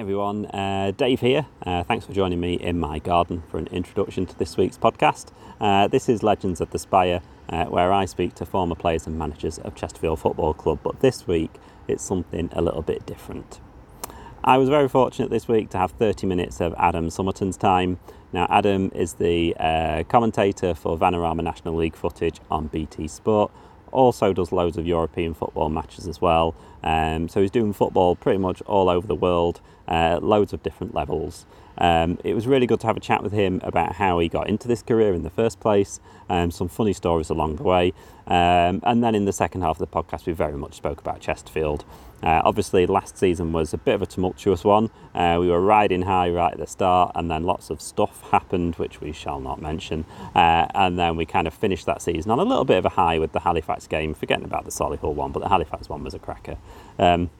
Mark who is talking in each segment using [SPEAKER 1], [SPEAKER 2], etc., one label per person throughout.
[SPEAKER 1] everyone, uh, Dave here. Uh, thanks for joining me in my garden for an introduction to this week's podcast. Uh, this is Legends of the Spire, uh, where I speak to former players and managers of Chesterfield Football Club, but this week it's something a little bit different. I was very fortunate this week to have 30 minutes of Adam Somerton's time. Now, Adam is the uh, commentator for Vanarama National League footage on BT Sport, also does loads of European football matches as well. Um, so he's doing football pretty much all over the world, uh, loads of different levels. Um, it was really good to have a chat with him about how he got into this career in the first place, um, some funny stories along the way. Um, and then in the second half of the podcast, we very much spoke about Chesterfield. Uh, obviously, last season was a bit of a tumultuous one. Uh, we were riding high right at the start, and then lots of stuff happened, which we shall not mention. Uh, and then we kind of finished that season on a little bit of a high with the Halifax game, forgetting about the Solihull one, but the Halifax one was a cracker. Um,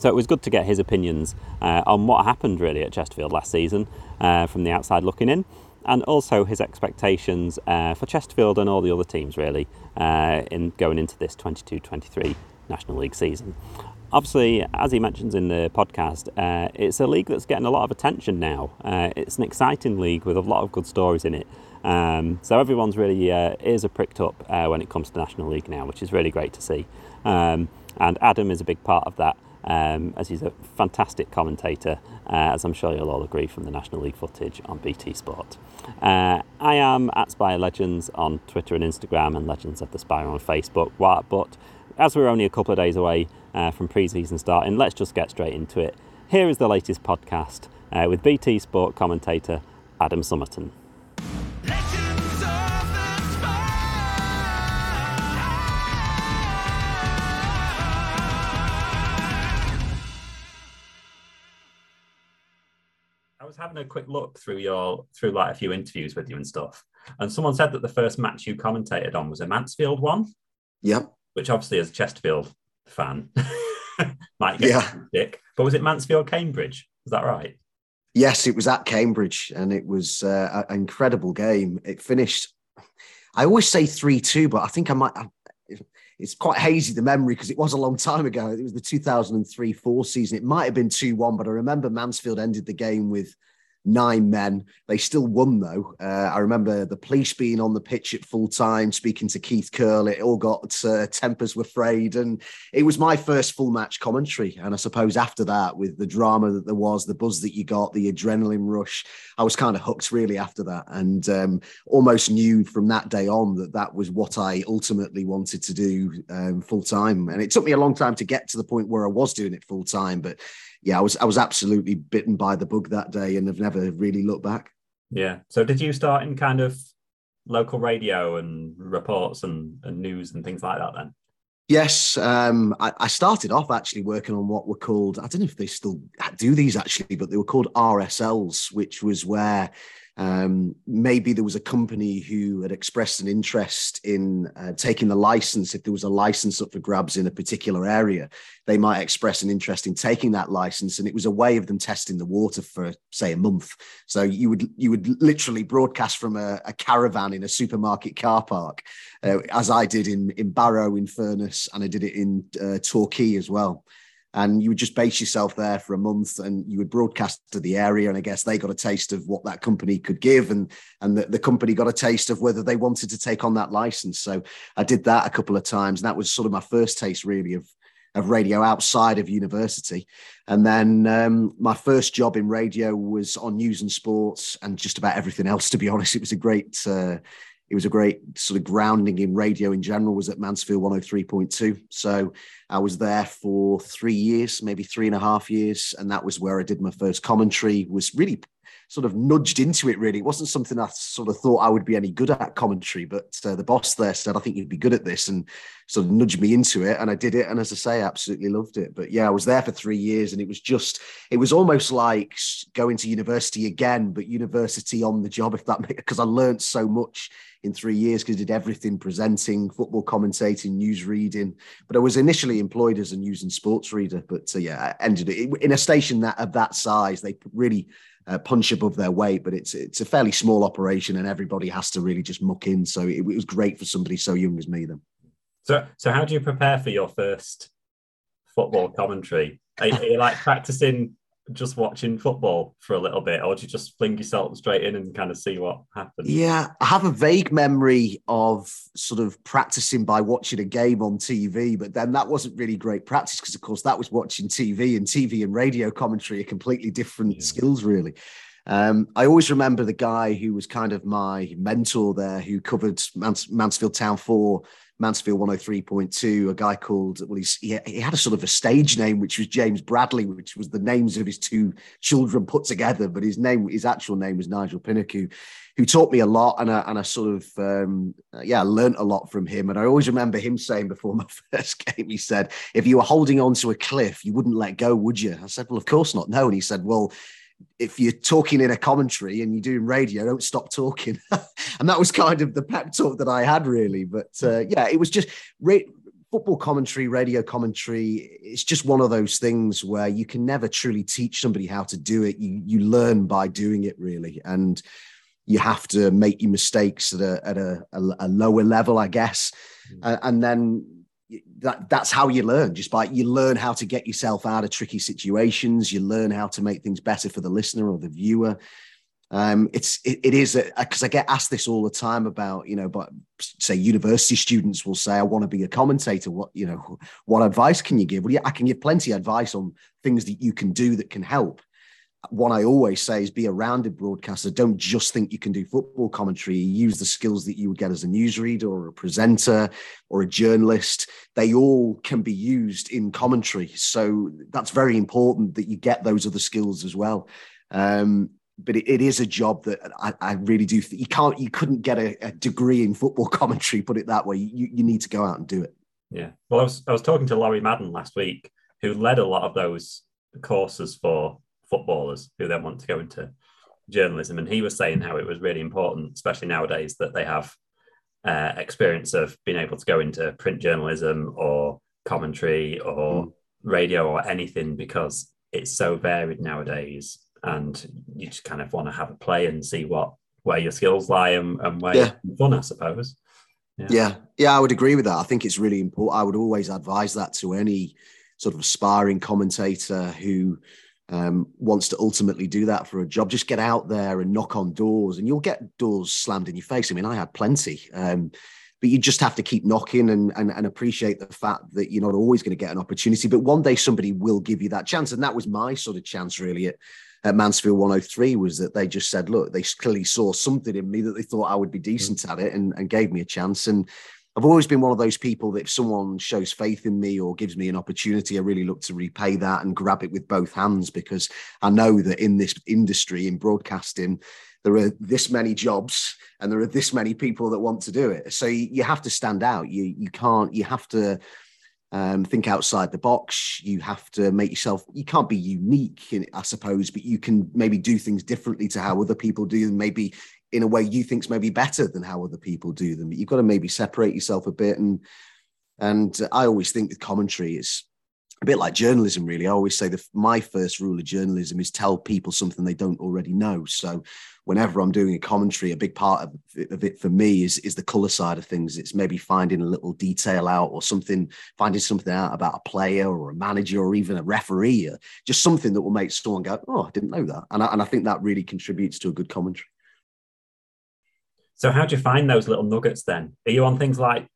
[SPEAKER 1] so it was good to get his opinions uh, on what happened really at Chesterfield last season uh, from the outside looking in, and also his expectations uh, for Chesterfield and all the other teams really uh, in going into this 22-23 National League season. Obviously, as he mentions in the podcast, uh, it's a league that's getting a lot of attention now. Uh, it's an exciting league with a lot of good stories in it. Um, so everyone's really ears are pricked up when it comes to National League now, which is really great to see. Um, and Adam is a big part of that um, as he's a fantastic commentator, uh, as I'm sure you'll all agree from the National League footage on BT Sport. Uh, I am at Spire Legends on Twitter and Instagram, and Legends of the Spire on Facebook. But as we're only a couple of days away uh, from pre season starting, let's just get straight into it. Here is the latest podcast uh, with BT Sport commentator Adam Somerton. was having a quick look through your through like a few interviews with you and stuff, and someone said that the first match you commentated on was a Mansfield one.
[SPEAKER 2] Yep.
[SPEAKER 1] Which obviously, as a Chesterfield fan, might get yeah. dick. But was it Mansfield Cambridge? Is that right?
[SPEAKER 2] Yes, it was at Cambridge, and it was uh, an incredible game. It finished. I always say three two, but I think I might. it's quite hazy the memory because it was a long time ago. It was the 2003 4 season. It might have been 2 1, but I remember Mansfield ended the game with nine men. They still won though. Uh, I remember the police being on the pitch at full time, speaking to Keith Curle. It all got uh, tempers were frayed, and it was my first full match commentary. And I suppose after that, with the drama that there was, the buzz that you got, the adrenaline rush, I was kind of hooked really after that, and um, almost knew from that day on that that was what I ultimately wanted to do um, full time. And it took me a long time to get to the point where I was doing it full time, but yeah, I was I was absolutely bitten by the bug that day, and have never really looked back.
[SPEAKER 1] Yeah. So did you start in kind of local radio and reports and, and news and things like that then?
[SPEAKER 2] Yes, um, I, I, started off actually working on what were called, I don't know if they still do these actually, but they were called RSLs, which was where um, maybe there was a company who had expressed an interest in uh, taking the license. If there was a license up for grabs in a particular area, they might express an interest in taking that license, and it was a way of them testing the water for, say, a month. So you would you would literally broadcast from a, a caravan in a supermarket car park, uh, as I did in in Barrow, in Furness, and I did it in uh, Torquay as well and you would just base yourself there for a month and you would broadcast to the area. And i guess they got a taste of what that company could give and and the, the, company got a taste of whether they wanted to take on that license. So i did that a couple of times. And that was sort of my first taste really of of radio outside of university. And then um, my first job in radio was on news and sports and just about everything else to be honest. It was a great uh, it was a great sort of grounding in radio in general was at mansfield 103.2 so i was there for three years maybe three and a half years and that was where i did my first commentary was really sort of nudged into it really it wasn't something i sort of thought i would be any good at commentary but uh, the boss there said i think you'd be good at this and sort of nudged me into it and i did it and as i say I absolutely loved it but yeah i was there for three years and it was just it was almost like going to university again but university on the job if that makes, because i learned so much in three years because I did everything presenting, football commentating, news reading. But I was initially employed as a news and sports reader. But uh, yeah, I ended it in a station that of that size. They really uh, punch above their weight, but it's it's a fairly small operation, and everybody has to really just muck in. So it, it was great for somebody so young as me. Then.
[SPEAKER 1] So so how do you prepare for your first football commentary? Are, are you like practicing just watching football for a little bit, or do you just fling yourself straight in and kind of see what happens?
[SPEAKER 2] Yeah, I have a vague memory of sort of practicing by watching a game on TV, but then that wasn't really great practice because, of course, that was watching TV, and TV and radio commentary are completely different yeah. skills, really. Um, I always remember the guy who was kind of my mentor there, who covered Mans- Mansfield Town for Mansfield 103.2, a guy called, well, he's, he, he had a sort of a stage name, which was James Bradley, which was the names of his two children put together. But his name, his actual name was Nigel Pinnock, who, taught me a lot. And I, and I sort of, um, yeah, learned a lot from him. And I always remember him saying before my first game, he said, if you were holding on to a cliff, you wouldn't let go, would you? I said, well, of course not. No. And he said, well, if you're talking in a commentary and you're doing radio, don't stop talking. and that was kind of the pep talk that I had, really. But uh, yeah, it was just football commentary, radio commentary. It's just one of those things where you can never truly teach somebody how to do it. You you learn by doing it, really, and you have to make your mistakes at a at a, a, a lower level, I guess, mm. uh, and then that that's how you learn just by you learn how to get yourself out of tricky situations you learn how to make things better for the listener or the viewer um, it's it, it is because I get asked this all the time about you know, but say university students will say I want to be a commentator. What you know, what advice can you give? Well, yeah, I can give plenty of advice on things that you can do that can help what I always say is be a rounded broadcaster. Don't just think you can do football commentary. Use the skills that you would get as a newsreader or a presenter or a journalist. They all can be used in commentary. So that's very important that you get those other skills as well. Um, but it, it is a job that I, I really do. Th- you can't, you couldn't get a, a, degree in football commentary. Put it that way. You, you need to go out and do it.
[SPEAKER 1] Yeah. Well, I was I was talking to Lawrie Madden last week, who led a lot of those courses for footballers who then want to go into journalism. And he was saying how it was really important, especially nowadays, that they have uh, experience of being able to go into print journalism or commentary or mm. radio or anything because it's so varied nowadays. And you just kind of want to have a play and see what where your skills lie and, and where yeah. you're fun, I suppose.
[SPEAKER 2] Yeah. yeah, yeah, I would agree with that. I think it's really important. I would always advise that to any sort of aspiring commentator who um, wants to ultimately do that for a job, just get out there and knock on doors, and you'll get doors slammed in your face. I mean, I had plenty, um, but you just have to keep knocking and, and, and appreciate the fact that you're not always going to get an opportunity. But one day somebody will give you that chance, and that was my sort of chance really at, at Mansfield 103 was that they just said, look, they clearly saw something in me that they thought I would be decent at it, and, and gave me a chance. And I've always been one of those people that if someone shows faith in me or gives me an opportunity, I really look to repay that and grab it with both hands because I know that in this industry, in broadcasting, there are this many jobs and there are this many people that want to do it. So you have to stand out. You you can't. You have to um, think outside the box. You have to make yourself. You can't be unique, in, I suppose, but you can maybe do things differently to how other people do. Maybe in a way you think's maybe better than how other people do them. You've got to maybe separate yourself a bit. And and I always think that commentary is a bit like journalism, really. I always say that my first rule of journalism is tell people something they don't already know. So whenever I'm doing a commentary, a big part of it, of it for me is is the color side of things. It's maybe finding a little detail out or something, finding something out about a player or a manager or even a referee, or just something that will make someone go, "Oh, I didn't know that," and I, and I think that really contributes to a good commentary.
[SPEAKER 1] So how do you find those little nuggets then? Are you on things like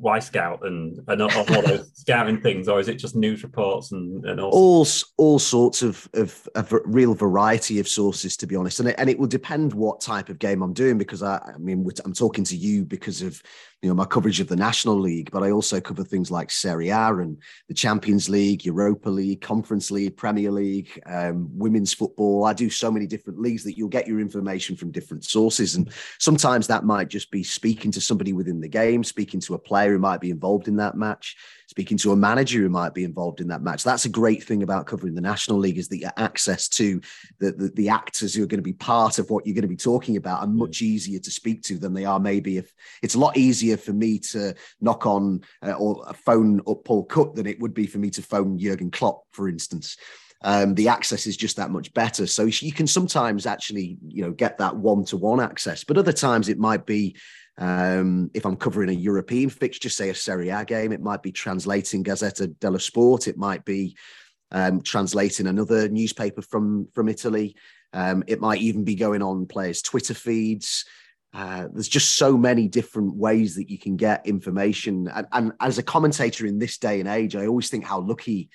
[SPEAKER 1] Wyscout and, and all those scouting things, or is it just news reports and, and all?
[SPEAKER 2] all all sorts of, of a real variety of sources, to be honest, and it, and it will depend what type of game I'm doing because I, I mean I'm talking to you because of you know my coverage of the National League, but I also cover things like Serie A and the Champions League, Europa League, Conference League, Premier League, um, women's football. I do so many different leagues that you'll get your information from different sources, and sometimes that might just be speaking to somebody within the game, speaking to a player who might be involved in that match speaking to a manager who might be involved in that match. That's a great thing about covering the National League is that you access to the, the, the actors who are going to be part of what you're going to be talking about are much easier to speak to than they are maybe if it's a lot easier for me to knock on uh, or phone up Paul Cook than it would be for me to phone Jurgen Klopp, for instance. Um, the access is just that much better. So you can sometimes actually, you know, get that one-to-one access, but other times it might be um, if I'm covering a European fixture, say a Serie A game, it might be translating Gazzetta dello Sport. It might be um, translating another newspaper from from Italy. Um, it might even be going on players' Twitter feeds. Uh, there's just so many different ways that you can get information. And, and, as a commentator in this day and age, I always think how lucky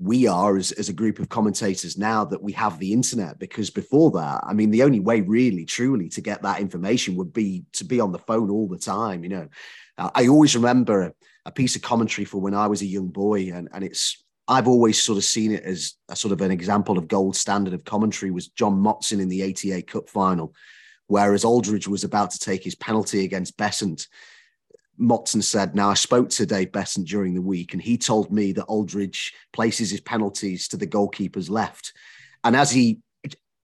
[SPEAKER 2] we are as, as a group of commentators now that we have the internet. Because before that, I mean, the only way really, truly to get that information would be to be on the phone all the time. You know, uh, I always remember a, a piece of commentary for when I was a young boy, and, and it's I've always sort of seen it as a sort of an example of gold standard of commentary was John Motson in the 88 Cup final Whereas Aldridge was about to take his penalty against Beasant. Motson said, Now, I spoke to Dave Beasant during the week, and he told me that Aldridge places his penalties to the goalkeeper's left. And as he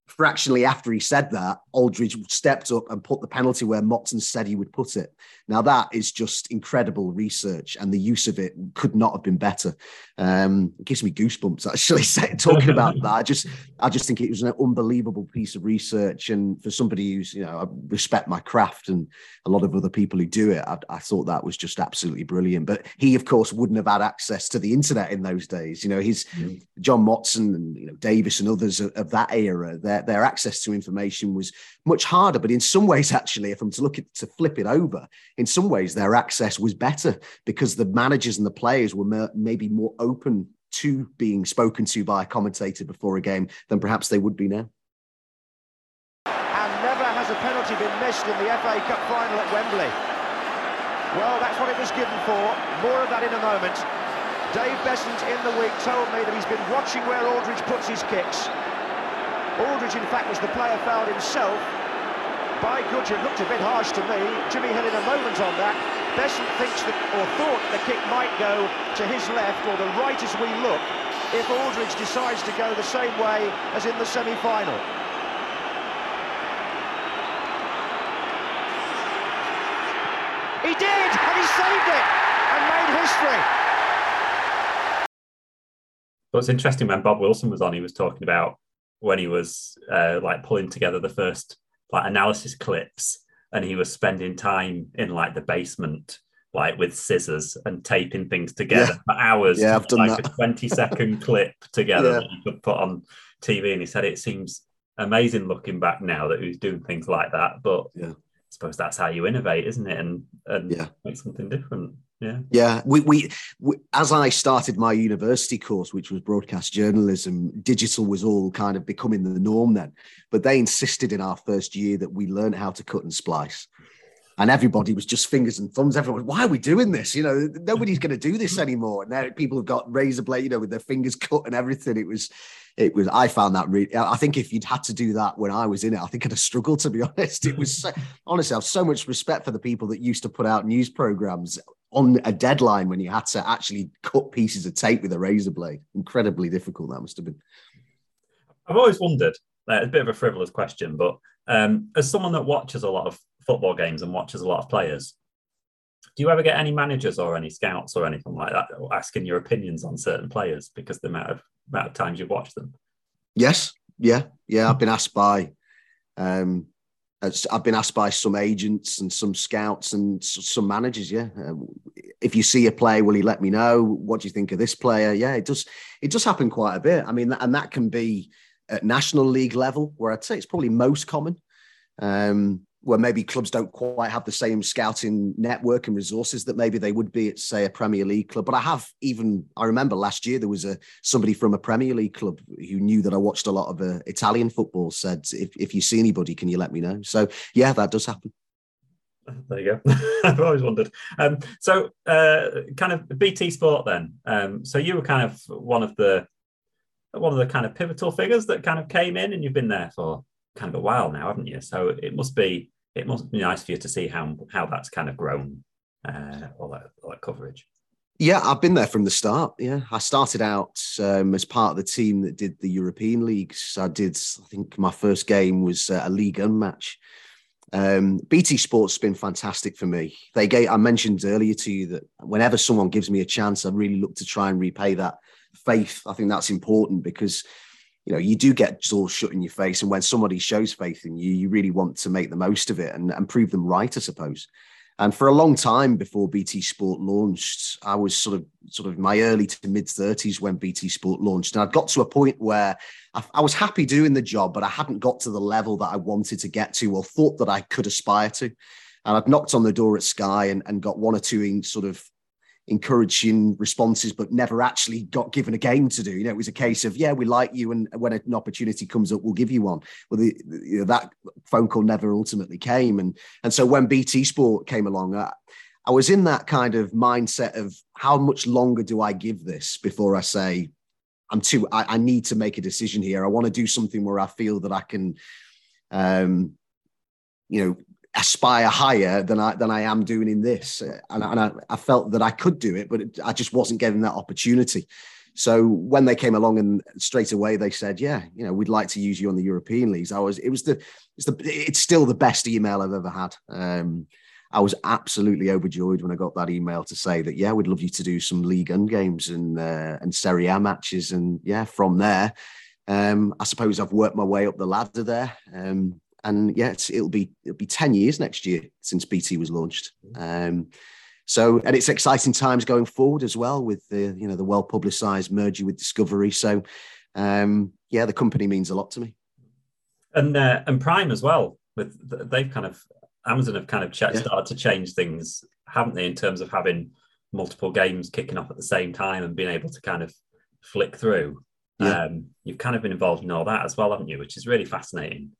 [SPEAKER 2] fractionally after he said that, Aldridge stepped up and put the penalty where Motson said he would put it. Now that is just incredible research, and the use of it could not have been better. Um, it gives me goosebumps actually talking about that. I just, I just think it was an unbelievable piece of research, and for somebody who's, you know, I respect my craft and a lot of other people who do it, I, I thought that was just absolutely brilliant. But he, of course, wouldn't have had access to the internet in those days. You know, he's mm. John Motson and you know Davis and others of, of that era. Their their access to information was much harder. But in some ways, actually, if I'm to look at to flip it over in some ways their access was better because the managers and the players were maybe more open to being spoken to by a commentator before a game than perhaps they would be now.
[SPEAKER 3] And never has a penalty been missed in the FA Cup final at Wembley. Well, that's what it was given for. More of that in a moment. Dave Beasant in the week told me that he's been watching where Aldridge puts his kicks. Aldridge, in fact, was the player fouled himself by Goodyear looked a bit harsh to me. Jimmy Hill in a moment on that. Beasant thinks that, or thought the kick might go to his left or the right as we look if Aldridge decides to go the same way as in the semi-final. He did, and he saved it and made history.
[SPEAKER 1] But it's interesting when Bob Wilson was on, he was talking about when he was uh, like pulling together the first like analysis clips and he was spending time in like the basement like with scissors and taping things together yeah. for hours
[SPEAKER 2] yeah i've done
[SPEAKER 1] like
[SPEAKER 2] that.
[SPEAKER 1] a 20 second clip together yeah. that you could put on tv and he said it seems amazing looking back now that he's doing things like that but yeah suppose that's how you innovate, isn't it? And and yeah. make something different. Yeah.
[SPEAKER 2] Yeah. We, we, we, as I started my university course, which was broadcast journalism, digital was all kind of becoming the norm then. But they insisted in our first year that we learn how to cut and splice. And everybody was just fingers and thumbs. Everyone, why are we doing this? You know, nobody's going to do this anymore. And now people have got razor blade, you know, with their fingers cut and everything. It was, it was i found that really i think if you'd had to do that when i was in it i think i'd have struggled to be honest it was so, honestly i have so much respect for the people that used to put out news programs on a deadline when you had to actually cut pieces of tape with a razor blade incredibly difficult that must have been
[SPEAKER 1] i've always wondered uh, it's a bit of a frivolous question but um, as someone that watches a lot of football games and watches a lot of players do you ever get any managers or any scouts or anything like that asking your opinions on certain players because the amount of amount of times you've watched them?
[SPEAKER 2] Yes, yeah, yeah. I've been asked by, um, I've been asked by some agents and some scouts and some managers. Yeah, uh, if you see a player, will he let me know? What do you think of this player? Yeah, it does. It does happen quite a bit. I mean, and that can be at national league level, where I'd say it's probably most common. Um, where maybe clubs don't quite have the same scouting network and resources that maybe they would be at, say, a Premier League club. But I have even, I remember last year there was a somebody from a Premier League club who knew that I watched a lot of uh, Italian football said, if, if you see anybody, can you let me know? So, yeah, that does happen.
[SPEAKER 1] There you go. I've always wondered. Um, so, uh, kind of BT Sport then. Um, so you were kind of one of the one of the kind of pivotal figures that kind of came in, and you've been there for kind of a while now, haven't you? So it must be it must be nice for you to see how how that's kind of grown uh, all that all that coverage.
[SPEAKER 2] Yeah, I've been there from the start. Yeah, I started out um, as part of the team that did the European leagues. I did, I think, my first game was uh, a League One match. Um, BT Sports has been fantastic for me. They gave, I mentioned earlier to you that whenever someone gives me a chance, I really look to try and repay that faith. I think that's important because you know, you do get all shut in your face. And when somebody shows faith in you, you really want to make the most of it and, and prove them right, I suppose. And for a long time before BT Sport launched, I was sort of sort of my early to mid 30s when BT Sport launched. And I'd got to a point where I, I, was happy doing the job, but I hadn't got to the level that I wanted to get to or thought that I could aspire to. And I'd knocked on the door at Sky and, and got one or two in sort of encouraging responses, but never actually got given a game to do. You know, it was a case of, yeah, we like you, and when an opportunity comes up, we'll give you one. Well, the, you know, that phone call never ultimately came, and and so when BT Sport came along, I, I was in that kind of mindset of how much longer do I give this before I say I'm too. I, I need to make a decision here. I want to do something where I feel that I can. Um, you know, aspire higher than I than I am doing in this, and, and I, I, felt that I could do it, but it, I just wasn't getting that opportunity. So when they came along and straight away they said, "Yeah, you know, we'd like to use you on the European leagues," I was it was the it's the it's still the best email I've ever had. Um, I was absolutely overjoyed when I got that email to say that yeah, we'd love you to do some League One games and uh, and Serie A matches, and yeah, from there. Um, I suppose I've worked my way up the ladder there. Um, and yeah, it'll be it'll be ten years next year since BT was launched. Um, so, and it's exciting times going forward as well with the you know the well publicised merger with Discovery. So, um, yeah, the company means a lot to me.
[SPEAKER 1] And uh, and Prime as well. With they've kind of Amazon have kind of ch- yeah. started to change things, haven't they, in terms of having multiple games kicking off at the same time and being able to kind of flick through. Yeah. Um, you've kind of been involved in all that as well, haven't you? Which is really fascinating.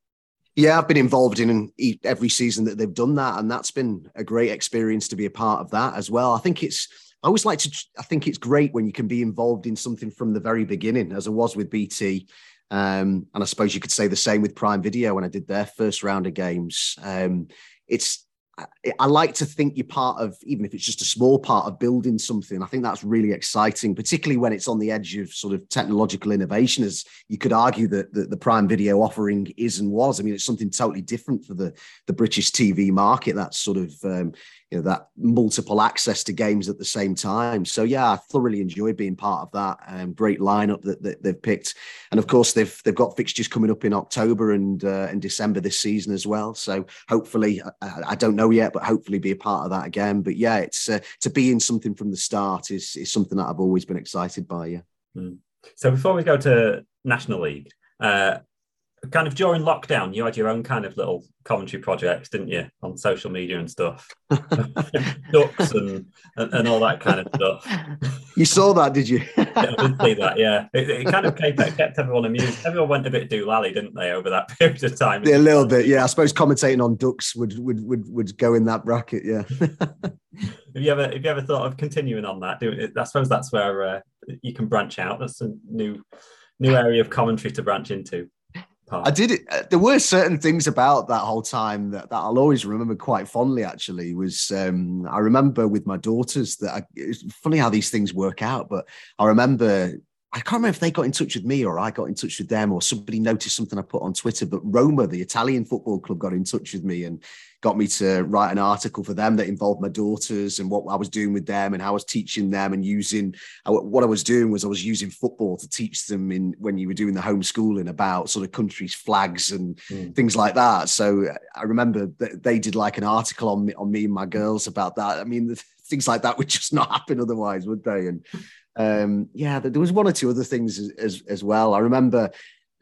[SPEAKER 2] Yeah, I've been involved in every season that they've done that, and that's been a great experience to be a part of that as well. I think it's I always like to. I think it's great when you can be involved in something from the very beginning, as I was with BT, um, and I suppose you could say the same with Prime Video when I did their first round of games. Um, it's I like to think you're part of, even if it's just a small part of building something. I think that's really exciting, particularly when it's on the edge of sort of technological innovation. As you could argue that the, the Prime Video offering is and was. I mean, it's something totally different for the the British TV market. That's sort of um, you know that multiple access to games at the same time. So yeah, I thoroughly enjoyed being part of that. Um, great lineup that, that, they've picked, and of course they've they've got fixtures coming up in October and uh, and December this season as well. So hopefully, I, I, don't know yet, but hopefully be a part of that again. But yeah, it's uh, to be in something from the start is is something that I've always been excited by. Yeah.
[SPEAKER 1] Mm. So before we go to National League, uh, kind of during lockdown, you had your own kind of little commentary projects, didn't you, on social media and stuff, ducks and, and all that kind of stuff.
[SPEAKER 2] You saw that, did you?
[SPEAKER 1] yeah, I did see that. Yeah, it, it kind of kept, kept, everyone amused. Everyone went a bit doolally, didn't they, over that period of time?
[SPEAKER 2] Yeah, a little bit. Yeah, I suppose commentating on ducks would would would, would go in that bracket. Yeah.
[SPEAKER 1] have you ever have you ever thought of continuing on that? Doing it. I suppose that's where uh, you can branch out. That's a new new area of commentary to branch into.
[SPEAKER 2] I did it. Uh, there were certain things about that whole time that, that I'll always remember quite fondly. Actually, was um, I remember with my daughters that I, it's funny how these things work out. But I remember I can't remember if they got in touch with me or I got in touch with them or somebody noticed something I put on Twitter. But Roma, the Italian football club, got in touch with me and got me to write an article for them that involved my daughters and what I was doing with them and how I was teaching them and using what I was doing was I was using football to teach them in when you were doing the homeschooling about sort of countries' flags and mm. things like that. So I remember that they did like an article on me on me and my girls about that. I mean, things like that would just not happen otherwise, would they? And um, yeah, there was one or two other things as, as, as well. I remember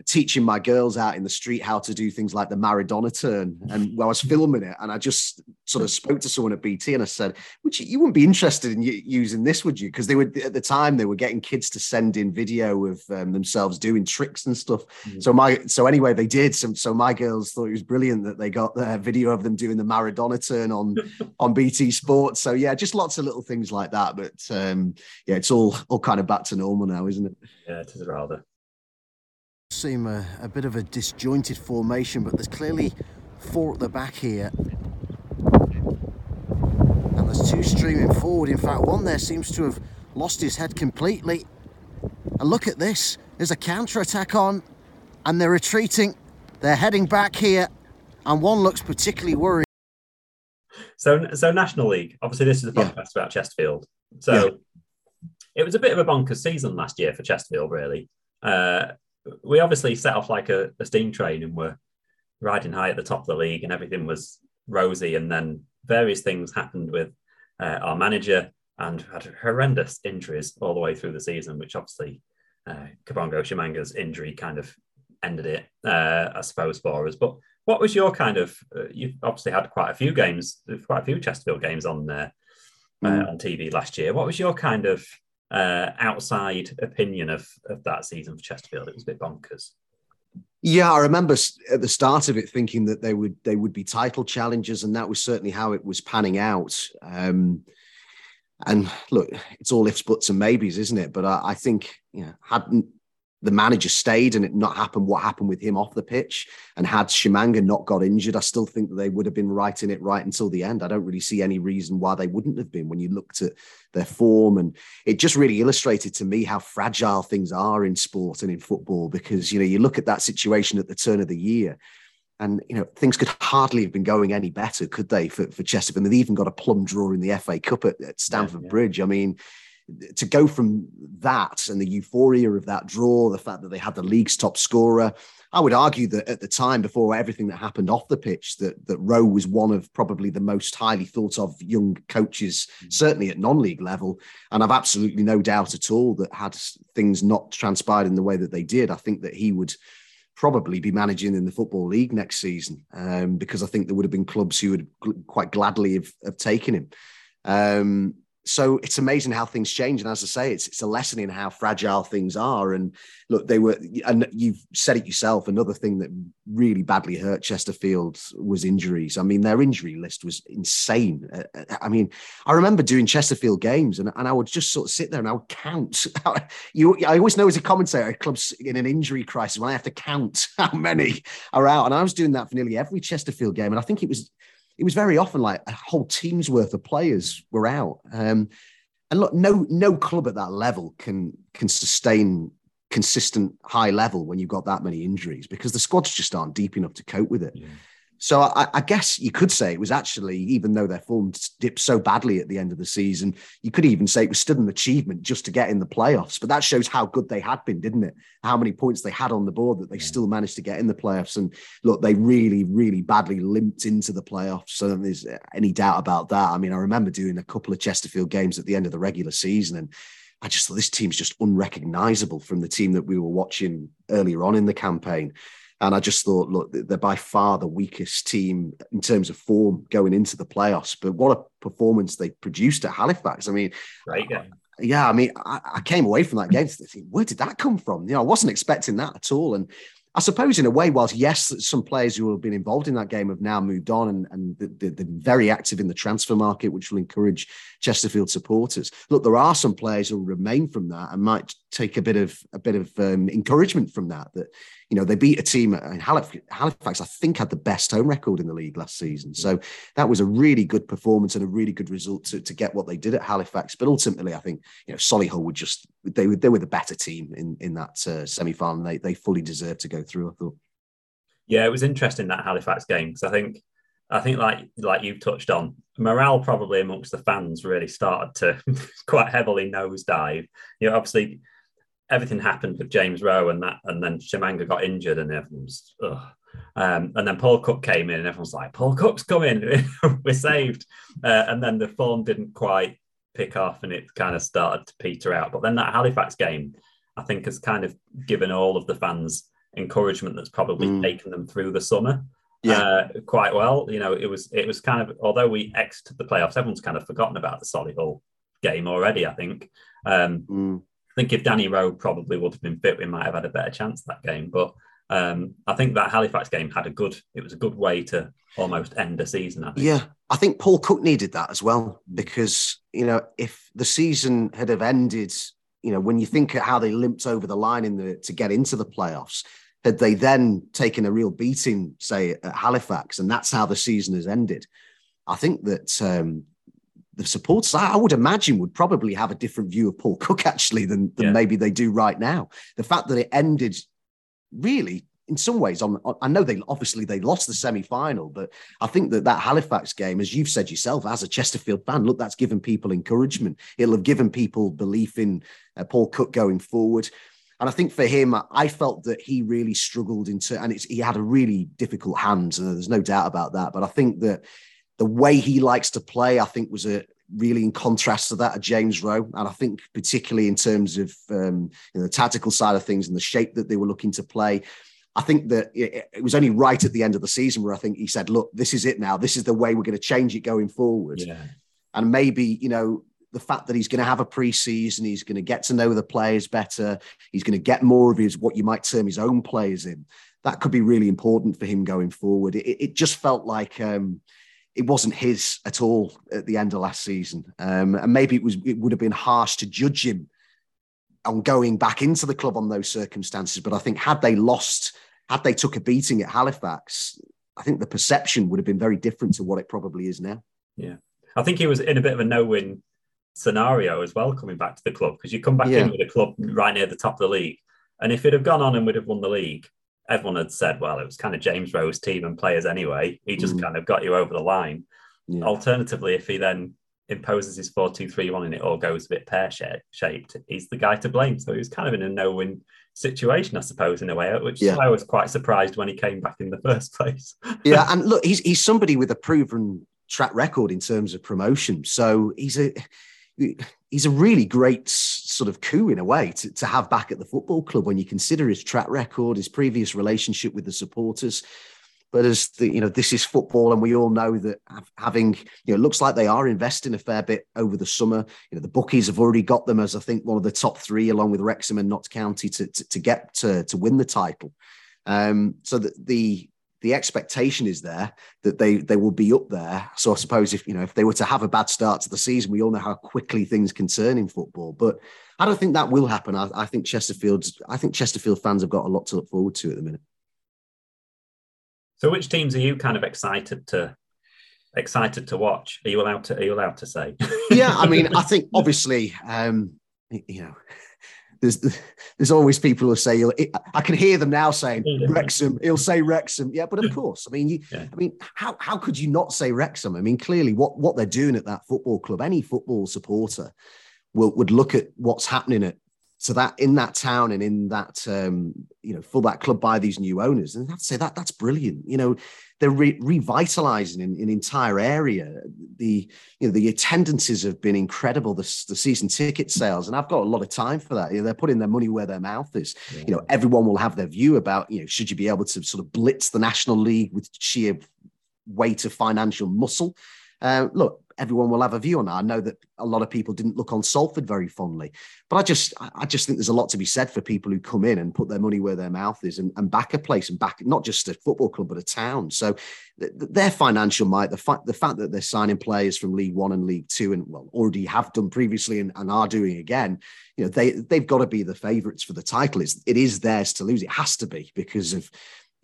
[SPEAKER 2] teaching my girls out in the street how to do things like the Maradona turn. And I was filming it, and I just sort of spoke to someone at BT and I said, "Would you, you wouldn't be interested in using this, would you?" Because they were at the time they were getting kids to send in video of um, themselves doing tricks and stuff. Mm-hmm. So my so anyway they did. So, so my girls thought it was brilliant that they got the video of them doing the Maradona turn on on BT Sports. So yeah, just lots of little things like that. But um, yeah, it's all all kind of back to normal now, isn't it?
[SPEAKER 1] Yeah, it is rather
[SPEAKER 2] seem a, a bit of a disjointed formation, but there's clearly four at the back here. And there's two streaming forward. In fact, one there seems to have lost his head completely. And look at this. There's a counter attack on, and they're retreating. They're heading back here, and one looks particularly worried.
[SPEAKER 1] So, so National League. Obviously, this is a podcast yeah. about Chesterfield. So, yeah. it was a bit of a bonkers season last year for Chesterfield, really. Uh, we obviously set off like a, a steam train and were riding high at the top of the league and everything was rosy and then various things happened with uh, our manager and had horrendous injuries all the way through the season, which obviously uh, Kabongo Tshimanga's injury kind of ended it, uh, I suppose, for us. But what was your kind of? Uh, you've obviously had quite a few games, quite a few Chesterfield games on there uh, mm. on TV last year. What was your kind of uh, outside opinion of of that season for Chesterfield? It was a bit bonkers.
[SPEAKER 2] Yeah, I remember at the start of it thinking that they would they would be title challengers, and that was certainly how it was panning out. Um, and look, it's all ifs, buts, and maybes, isn't it? But I, I think, yeah, hadn't the manager stayed and it not happened what happened with him off the pitch and had Tshimanga not got injured, I still think that they would have been right in it right until the end. I don't really see any reason why they wouldn't have been when you looked at their form. And it just really illustrated to me how fragile things are in sport and in football because, you know, you look at that situation at the turn of the year and you know things could hardly have been going any better, could they, for, for Chesterfield? And they've even got a plum draw in the FA Cup at, at Stamford yeah, yeah. Bridge. I mean, to go from that and the euphoria of that draw, the fact that they had the league's top scorer, I would argue that at the time, before everything that happened off the pitch, that that Rowe was one of probably the most highly thought of young coaches, mm. certainly at non-league level. And I've absolutely no doubt at all that had things not transpired in the way that they did, I think that he would probably be managing in the football league next season um, because I think there would have been clubs who would quite gladly have, have taken him. Um, so it's amazing how things change. And as I say, it's it's a lesson in how fragile things are. And look, they were, and you've said it yourself. Another thing that really badly hurt Chesterfield was injuries. I mean, their injury list was insane. Uh, uh, I mean, I remember doing Chesterfield games, and, and I would just sort of sit there and I would count. you, I always know as a commentator, clubs in an injury crisis when I have to count how many are out, and I was doing that for nearly every Chesterfield game. And I think it was it was very often like a whole team's worth of players were out. Um, and look, no no club at that level can can sustain consistent high level when you've got that many injuries because the squads just aren't deep enough to cope with it. Yeah. So I, I, guess you could say it was actually, even though their form dipped so badly at the end of the season, you could even say it was still an achievement just to get in the playoffs. But that shows how good they had been, didn't it? How many points they had on the board that they still managed to get in the playoffs. And look, they really, really badly limped into the playoffs. So there's uh, any doubt about that. I mean, I remember doing a couple of Chesterfield games at the end of the regular season and I just thought this team's just unrecognizable from the team that we were watching earlier on in the campaign. And I just thought, look, they're by far the weakest team in terms of form going into the playoffs. But what a performance they produced at Halifax. I mean,
[SPEAKER 1] right. Yeah.
[SPEAKER 2] Yeah, I mean, I, I came away from that game thinking, where did that come from? You know, I wasn't expecting that at all. And I suppose in a way, whilst yes, some players who have been involved in that game have now moved on and, and they're, they're very active in the transfer market, which will encourage Chesterfield supporters. Look, there are some players who remain from that and might take a bit of a bit of um, encouragement from that. That you know they beat a team in Halifax. I think had the best home record in the league last season, so that was a really good performance and a really good result to, to get what they did at Halifax. But ultimately, I think you know Solihull would just they were they were the better team in in that uh, semi final. They they fully deserved to go through. I thought.
[SPEAKER 1] Yeah, it was interesting that Halifax game because I think I think like like you've touched on, morale probably amongst the fans really started to quite heavily nosedive. You know, obviously everything happened with James Rowe and that, and then Tshimanga got injured, and everyone's ugh. Um, and then Paul Cook came in, and everyone's like, "Paul Cook's coming, we're saved." Uh, and then the form didn't quite pick off, and it kind of started to peter out. But then that Halifax game, I think, has kind of given all of the fans encouragement that's probably mm. taken them through the summer. Yeah. Uh, quite well. You know, it was it was kind of although we exited the playoffs, everyone's kind of forgotten about the Solihull game already. I think. Um, mm. I think if Danny Rowe probably would have been fit, we might have had a better chance that game. But um, I think that Halifax game had a good. It was a good way to almost end the season. I
[SPEAKER 2] yeah, I think Paul Cook needed that as well because you know if the season had have ended, you know when you think of how they limped over the line in the to get into the playoffs, had they then taken a real beating, say at Halifax, and that's how the season has ended. I think that um, the supporters, I would imagine, would probably have a different view of Paul Cook actually than, than yeah. maybe they do right now. The fact that it ended really in some ways on, on, I know they obviously they lost the semi-final but I think that that Halifax game as you've said yourself as a Chesterfield fan look that's given people encouragement it'll have given people belief in uh, Paul Cook going forward and I think for him I felt that he really struggled into and it's he had a really difficult hand and there's no doubt about that but I think that the way he likes to play, I think, was a really in contrast to that of James Rowe. And I think particularly in terms of um, you know, the tactical side of things and the shape that they were looking to play. I think that it, was only right at the end of the season where I think he said, "Look, this is it now. This is the way we're going to change it going forward." Yeah. And maybe you know the fact that he's going to have a preseason, he's going to get to know the players better, he's going to get more of his what you might term his own players in. That could be really important for him going forward. It, it just felt like um, it wasn't his at all at the end of last season, um, and maybe it was it would have been harsh to judge him on going back into the club on those circumstances. But I think had they lost, had they took a beating at Halifax, I think the perception would have been very different to what it probably is now.
[SPEAKER 1] Yeah, I think he was in a bit of a no-win scenario as well coming back to the club because you come back yeah. in with a club right near the top of the league, and if it had gone on and would have won the league, everyone had said, well, it was kind of James Rowe's team and players anyway. He just mm. kind of got you over the line. Yeah. Alternatively, if he then imposes his 4 2 3 1 and it all goes a bit pear shaped, he's the guy to blame. So he was kind of in a no win situation, I suppose, in a way, which yeah. I was quite surprised when he came back in the first place.
[SPEAKER 2] yeah. And look, he's, he's somebody with a proven track record in terms of promotion. So he's a he's a really great sort of coup in a way to, to have back at the football club when you consider his track record, his previous relationship with the supporters. But as the, you know, this is football, and we all know that having you know, looks like they are investing a fair bit over the summer. You know, the bookies have already got them as I think one of the top three, along with Wrexham and Notts County, to to, to get to to win the title. Um, so that the the expectation is there that they they will be up there. So I suppose if you know if they were to have a bad start to the season, we all know how quickly things can turn in football. But I don't think that will happen. I, I think Chesterfield's I think Chesterfield fans have got a lot to look forward to at the minute.
[SPEAKER 1] So which teams are you kind of excited to excited to watch? Are you allowed to are you allowed to say?
[SPEAKER 2] yeah, I mean, I think obviously um, you know there's there's always people who say you'll I can hear them now saying Wrexham. He'll say Wrexham. Yeah, but of course, I mean, you, yeah. I mean, how how could you not say Wrexham? I mean, clearly, what what they're doing at that football club, any football supporter will would look at what's happening at so that in that town and in that um, you know for that club by these new owners, and I'd say that that's brilliant. You know, they're re- revitalizing an, an, entire area. The you know the attendances have been incredible. The, the season ticket sales, and I've got a lot of time for that. You know, they're putting their money where their mouth is. Yeah. You know, everyone will have their view about you know should you be able to sort of blitz the National League with sheer weight of financial muscle. Uh, look, everyone will have a view on that. I know that a lot of people didn't look on Salford very fondly, but I just I just think there's a lot to be said for people who come in and put their money where their mouth is and, and back a place and back not just a football club but a town. So th- their financial might, the fact the fact that they're signing players from League One and League Two and well already have done previously and, and are doing again, you know they they've got to be the favourites for the title. It's it is theirs to lose. It has to be because of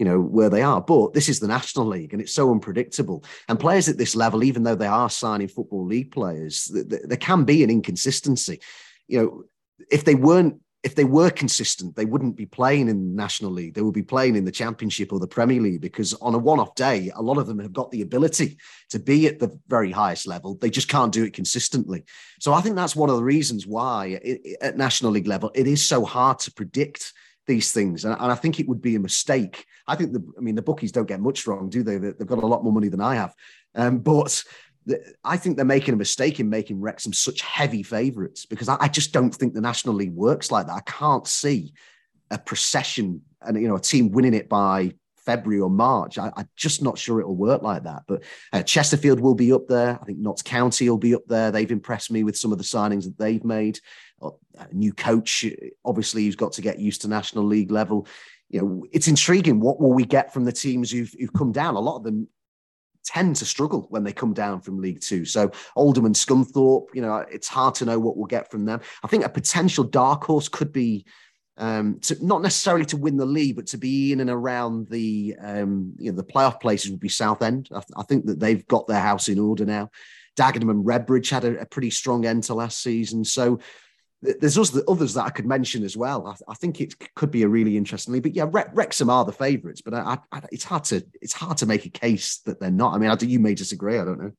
[SPEAKER 2] you know where they are. But this is the national league and it's so unpredictable. And players at this level even though they are signing football league players there can be an inconsistency. You know if they weren't if they were consistent they wouldn't be playing in the national league. They would be playing in the championship or the premier league because on a one-off day a lot of them have got the ability to be at the very highest level. They just can't do it consistently. So i think that's one of the reasons why it, at national league level it is so hard to predict these things. And, and, I think it would be a mistake. I think the, I mean, the bookies don't get much wrong, do they? They've got a lot more money than I have. Um, but the, I think they're making a mistake in making Wrexham such heavy favourites because I, I, just don't think the National League works like that. I can't see a procession and you know a team winning it by February or March. I, am just not sure it'll work like that. But uh, Chesterfield will be up there. I think Notts County will be up there. They've impressed me with some of the signings that they've made. Uh, a new coach, obviously, who's got to get used to National League level. You know, it's intriguing. What will we get from the teams who've, who've come down? A lot of them tend to struggle when they come down from League Two. So Oldham and Scunthorpe, you know, it's hard to know what we'll get from them. I think a potential dark horse could be um, to not necessarily to win the league, but to be in and around the um, you know the playoff places would be Southend. I, th- I, think that they've got their house in order now. Dagenham and Redbridge had a, a pretty strong end to last season, so th- there's also others that I could mention as well. I, th- I, think it could be a really interesting league. But yeah, Re- Wrexham are the favourites, but I, it's hard to it's hard to make a case that they're not. I mean, you may disagree. I don't know.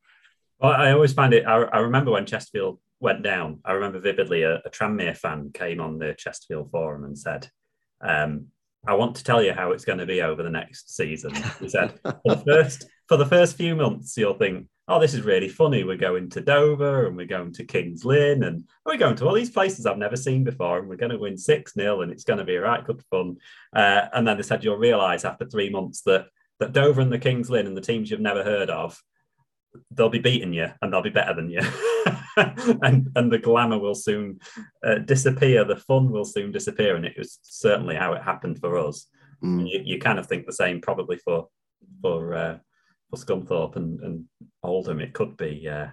[SPEAKER 1] Well, I always find it. I, I remember when Chesterfield went down, I remember vividly a, a Tranmere fan came on the Chesterfield forum and said, um, I want to tell you how it's going to be over the next season. He said, for the first for the first few months, you'll think, oh, this is really funny. We're going to Dover and we're going to Kings Lynn and we're going to all these places I've never seen before and we're going to win 6 0 and it's going to be right good fun. Uh, and then they said, you'll realise after three months that, that Dover and the Kings Lynn and the teams you've never heard of, they'll be beating you and they'll be better than you. and, and the glamour will soon uh, disappear, the fun will soon disappear. And it was certainly how it happened for us. Mm. You, you kind of think the same probably for, for, uh, for Scunthorpe and, and Oldham, it could be uh,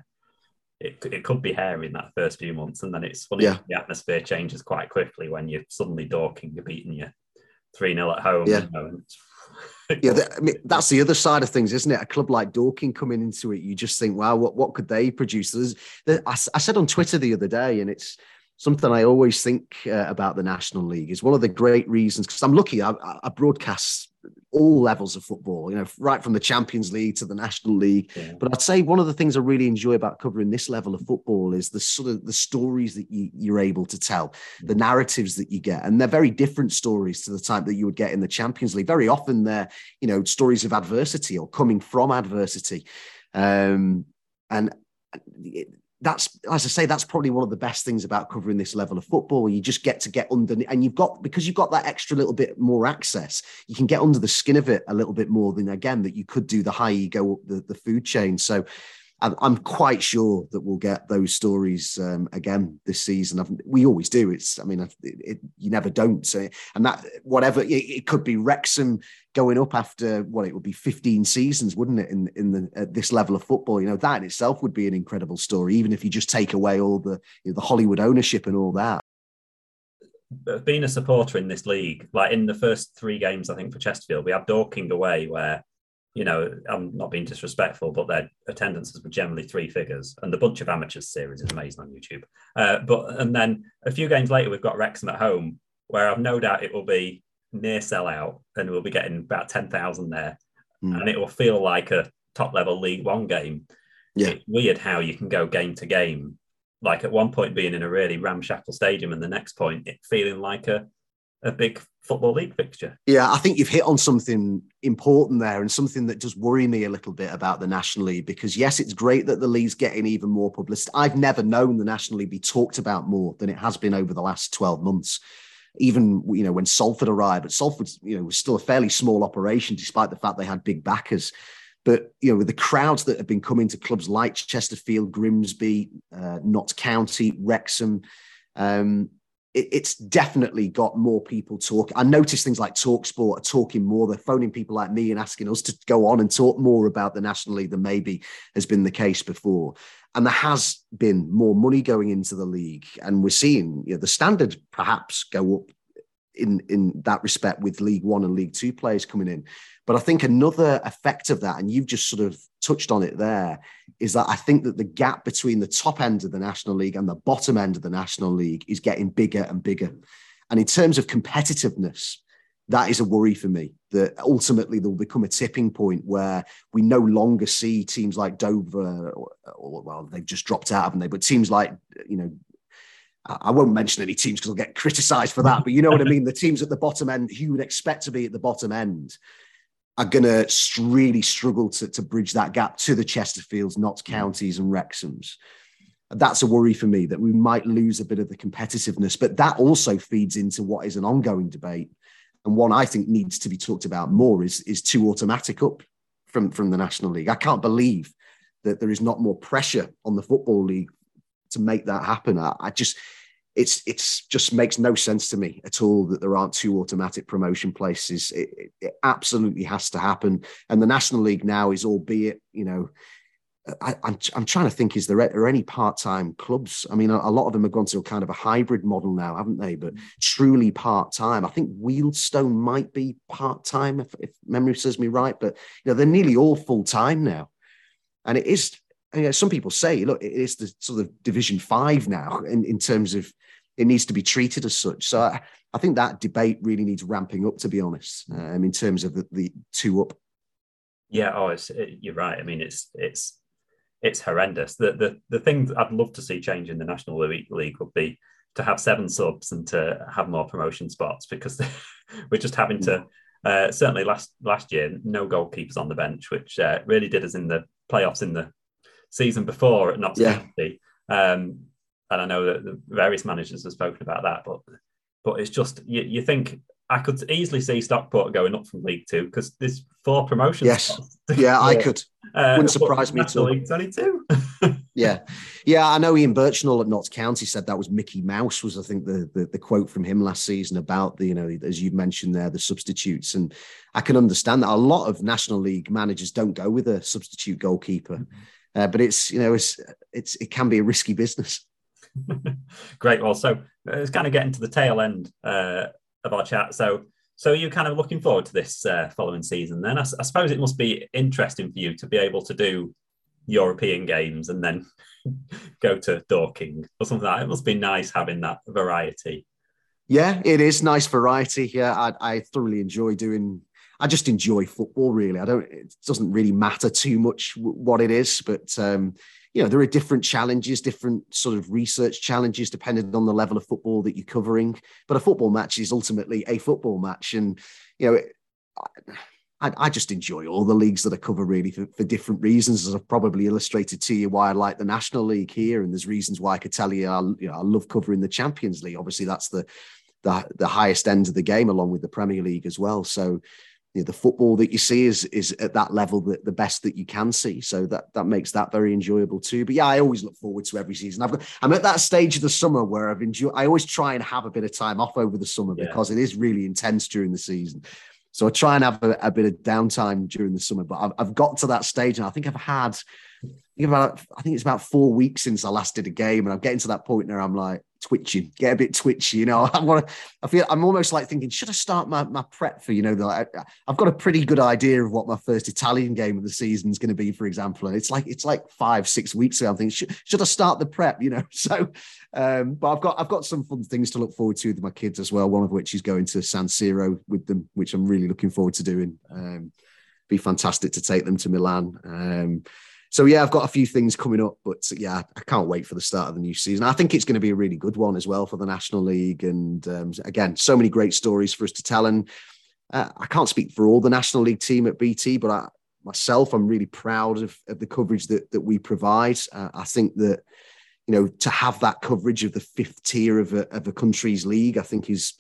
[SPEAKER 1] it, it could be hairy in that first few months, and then it's funny yeah. the atmosphere changes quite quickly when you're suddenly Dorking, you're beating you three 0 at home.
[SPEAKER 2] Yeah. You know, yeah, the, I mean, that's the other side of things, isn't it? A club like Dorking coming into it, you just think, wow, what, what could they produce? There, I, I, said on Twitter the other day, and it's something I always think uh, about the National League is one of the great reasons because I'm lucky. I, I, broadcast all levels of football, you know, right from the Champions League to the National League. Yeah. But I'd say one of the things I really enjoy about covering this level of football is the sort of the stories that you, you're able to tell, the mm. narratives that you get, and they're very different stories to the type that you would get in the Champions League. Very often, they're you know stories of adversity or coming from adversity. Um, and that's as I say, that's probably one of the best things about covering this level of football. You just get to get under, and you've got because you've got that extra little bit more access. You can get under the skin of it a little bit more than again that you could do the high you go up the, the food chain. So I'm quite sure that we'll get those stories um, again this season. I've, we always do. It's, I mean, it, it, you never don't. So, and that whatever it, it, could be Wrexham going up after what it would be 15 seasons, wouldn't it? In in the at this level of football, you know, that in itself would be an incredible story, even if you just take away all the you know, the Hollywood ownership and all that.
[SPEAKER 1] Being a supporter in this league, like in the first three games, I think for Chesterfield, we had Dorking away where you know, I'm not being disrespectful, but their attendances were generally three figures, and the Bunch of Amateurs series is amazing on YouTube. Uh, but and then a few games later, we've got Wrexham at home, where I've no doubt it will be near sellout, and we'll be getting about ten thousand there, mm. and it will feel like a top level League One game.
[SPEAKER 2] Yeah,
[SPEAKER 1] it's weird how you can go game to game, like at one point being in a really ramshackle stadium, and the next point it feeling like a a big football league fixture.
[SPEAKER 2] Yeah, I think you've hit on something important there and something that does worry me a little bit about the National League because yes, it's great that the league's getting even more publicity. I've never known the National League be talked about more than it has been over the last 12 months. Even you know when Salford arrived, but Salford you know was still a fairly small operation despite the fact they had big backers. But you know, with the crowds that have been coming to clubs like Chesterfield, Grimsby, uh, Notts County, Wrexham, um, it, it's definitely got more people talk. I notice things like Talksport are talking more. They're phoning people like me and asking us to go on and talk more about the National League than maybe has been the case before. And there has been more money going into the league, and we're seeing you know, the standard perhaps go up in in that respect with League One and League Two players coming in. But I think another effect of that, and you've just sort of touched on it there, is that I think that the gap between the top end of the National League and the bottom end of the National League is getting bigger and bigger. And in terms of competitiveness, that is a worry for me that ultimately there will become a tipping point where we no longer see teams like Dover, or, or well, they've just dropped out, haven't they? But teams like, you know, I won't mention any teams because I'll get criticised for that, but you know what I mean. The teams at the bottom end, who you would expect to be at the bottom end, are going to really struggle to, to bridge that gap to the Chesterfields, Notts mm. Counties, and Wrexhams. That's a worry for me that we might lose a bit of the competitiveness, but that also feeds into what is an ongoing debate. And one I think needs to be talked about more is, is two automatic up from, from the National League. I can't believe that there is not more pressure on the Football League to make that happen. I, I just, it's it's just makes no sense to me at all that there aren't two automatic promotion places. It, it, it absolutely has to happen. And the National League now is, albeit you know, I, am I'm, I'm trying to think: is there are any part time clubs? I mean, a, a, lot of them have gone to a kind of a hybrid model now, haven't they? But truly part time. I think Wealdstone might be part time if, if memory serves me right. But you know, they're nearly all full time now, and it is you know, some people say, look, it is the sort of Division Five now in, in terms of it needs to be treated as such. So I, I think that debate really needs ramping up, to be honest, um, in terms of the, the two up.
[SPEAKER 1] Yeah, oh, it's, it, you're right. I mean, it's it's it's horrendous. The the the thing I'd love to see change in the National League, would be to have seven subs and to have more promotion spots because we're just having to. Uh, certainly, last last year, no goalkeepers on the bench, which uh, really did us in the playoffs in the season before at Notts yeah. County. Um, and I know that the various managers have spoken about that, but but it's just you, you think I could easily see Stockport going up from League Two because there's four promotions.
[SPEAKER 2] Yes, yeah, I could. Uh, Wouldn't surprise me too.
[SPEAKER 1] League Twenty-two.
[SPEAKER 2] yeah, yeah. I know Ian Burchnall at Notts County said that was Mickey Mouse was I think the, the, the quote from him last season about the you know as you mentioned there the substitutes and I can understand that a lot of National League managers don't go with a substitute goalkeeper, mm-hmm. uh, but it's you know it's it's it can be a risky business.
[SPEAKER 1] Great. Well, so uh, it's kind of getting to the tail end uh, of our chat. So, so you're kind of looking forward to this uh, following season. Then I, I, suppose it must be interesting for you to be able to do European games and then go to Dorking or something like that. It must be nice having that variety.
[SPEAKER 2] Yeah, it is nice variety. Yeah, I, I thoroughly enjoy doing. I just enjoy football. Really, I don't. It doesn't really matter too much what it is, but um, you know, there are different challenges, different sort of research challenges depending on the level of football that you're covering. But a football match is ultimately a football match. And, you know, I, I just enjoy all the leagues that I cover really for, for, different reasons, as I've probably illustrated to you why I like the National League here. And there's reasons why I could tell you I, you know, I love covering the Champions League. Obviously, that's the, the, the highest end of the game along with the Premier League as well. So, you know, the football that you see is is at that level that the best that you can see. So that that makes that very enjoyable too. But yeah, I always look forward to every season. I've got I'm at that stage of the summer where I've enjoyed. I always try and have a bit of time off over the summer yeah. because it is really intense during the season. So I try and have a, a bit of downtime during the summer. But I've, I've got to that stage, and I think I've had. I think about I think it's about four weeks since I last did a game, and I'm getting to that point where I'm like, twitching, get a bit twitchy. You know, I want to. I feel I'm almost like thinking, should I start my, my prep for? You know, the, I, have got a pretty good idea of what my first Italian game of the season is going to be, for example, and it's like it's like five six weeks ago. I'm thinking, should, should I start the prep? You know, so. Um, but I've got I've got some fun things to look forward to with my kids as well. One of which is going to San Siro with them, which I'm really looking forward to doing. Um, be fantastic to take them to Milan. Um, so yeah, I've got a few things coming up, but yeah, I can't wait for the start of the new season. I think it's going to be a really good one as well for the National League, and um, again, so many great stories for us to tell. And uh, I can't speak for all the National League team at BT, but I, myself, I'm really proud of, of the coverage that that we provide. Uh, I think that you know to have that coverage of the fifth tier of a, of a country's league, I think is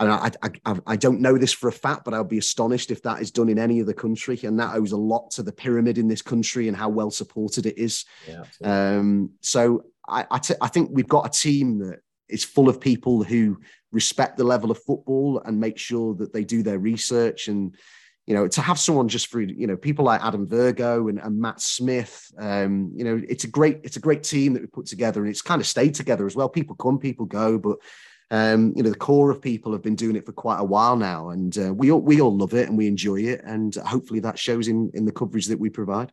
[SPEAKER 2] and I, I, I, don't know this for a fact, but I'll be astonished if that is done in any other country. And that owes a lot to the pyramid in this country and how well supported it is. Yeah, um, so I, I, t- I think we've got a team that is full of people who respect the level of football and make sure that they do their research. And, you know, to have someone just for, you know, people like Adam Virgo and, and Matt Smith, um, you know, it's a great, it's a great team that we put together and it's kind of stayed together as well. People come, people go, but um, you know, the core of people have been doing it for quite a while now, and uh, we all we all love it and we enjoy it, and hopefully that shows in in the coverage that we provide.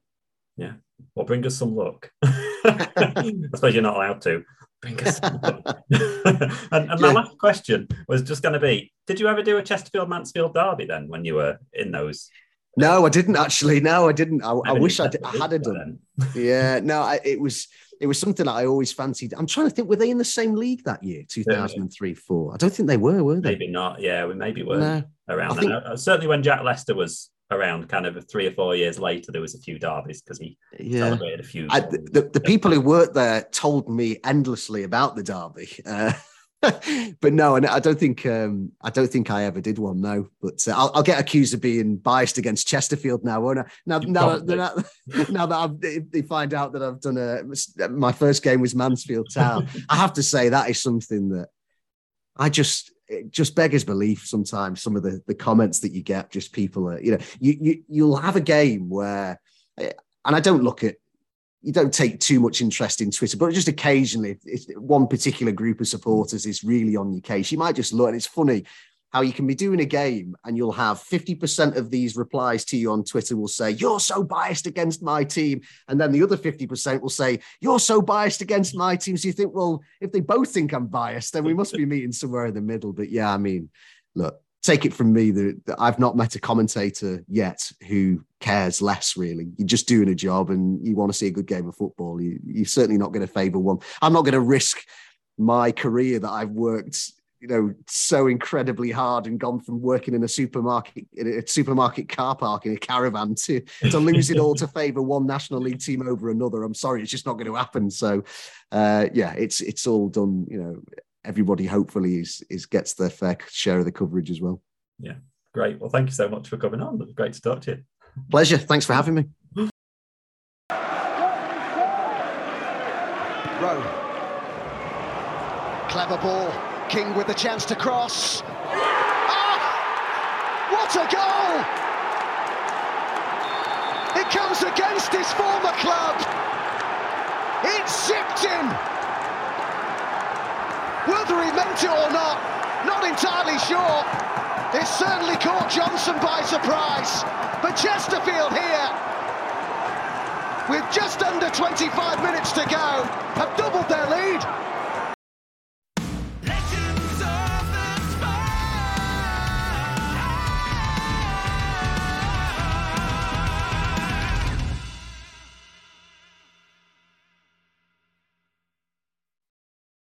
[SPEAKER 1] Yeah, well, bring us some luck. I suppose you're not allowed to. Bring us some luck. and, and my yeah. last question was just going to be: Did you ever do a Chesterfield Mansfield derby then when you were in those?
[SPEAKER 2] No, I didn't actually. No, I didn't. I, I wish I, did, I had done. yeah, no, I, it was it was something that I always fancied. I'm trying to think, were they in the same league that year, 2003 4? I don't think they were, were they?
[SPEAKER 1] Maybe not. Yeah, we maybe were no. around think, uh, Certainly when Jack Lester was around, kind of three or four years later, there was a few derbies because he yeah. celebrated a few.
[SPEAKER 2] I, the, the people who worked there told me endlessly about the derby. Uh, but no, and I don't think um, I don't think I ever did one. No, but uh, I'll, I'll, get accused of being biased against Chesterfield now, won't I? Now, now, now, now, that I've, they find out that I've done a my first game was Mansfield Town, I have to say that is something that I just it just beggars belief sometimes. Some of the the comments that you get, just people are you know you, you you'll have a game where, and I don't look at you don't take too much interest in Twitter, but just occasionally, if, one particular group of supporters is really on your case, you might just look. And it's funny how you can be doing a game and you'll have 50% of these replies to you on Twitter will say, You're so biased against my team. And then the other 50% will say, You're so biased against my team. So you think, Well, if they both think I'm biased, then we must be meeting somewhere in the middle. But yeah, I mean, look, take it from me that, that, I've not met a commentator yet who cares less. Really, you're just doing a job, and you want to see a good game of football. You, you're certainly not going to favour one. I'm not going to risk my career that I've worked you know so incredibly hard and gone from working in a supermarket in a supermarket car park in a caravan to to lose it all to favour one National League team over another. I'm sorry, it's just not going to happen. So uh, yeah, it's it's all done. You know, everybody hopefully is is gets their fair share of the coverage as well.
[SPEAKER 1] Yeah, great. Well, thank you so much for coming on. It was great to talk to you.
[SPEAKER 2] Pleasure. Thanks for having me.
[SPEAKER 3] Rowe. Clever ball. King with the chance to cross. Ah! What a goal! It comes against his former club. It zipped in. Whether he meant it or not, not entirely sure. It certainly caught Johnson by surprise. But Chesterfield here, with just under 25 minutes to go, have doubled their lead.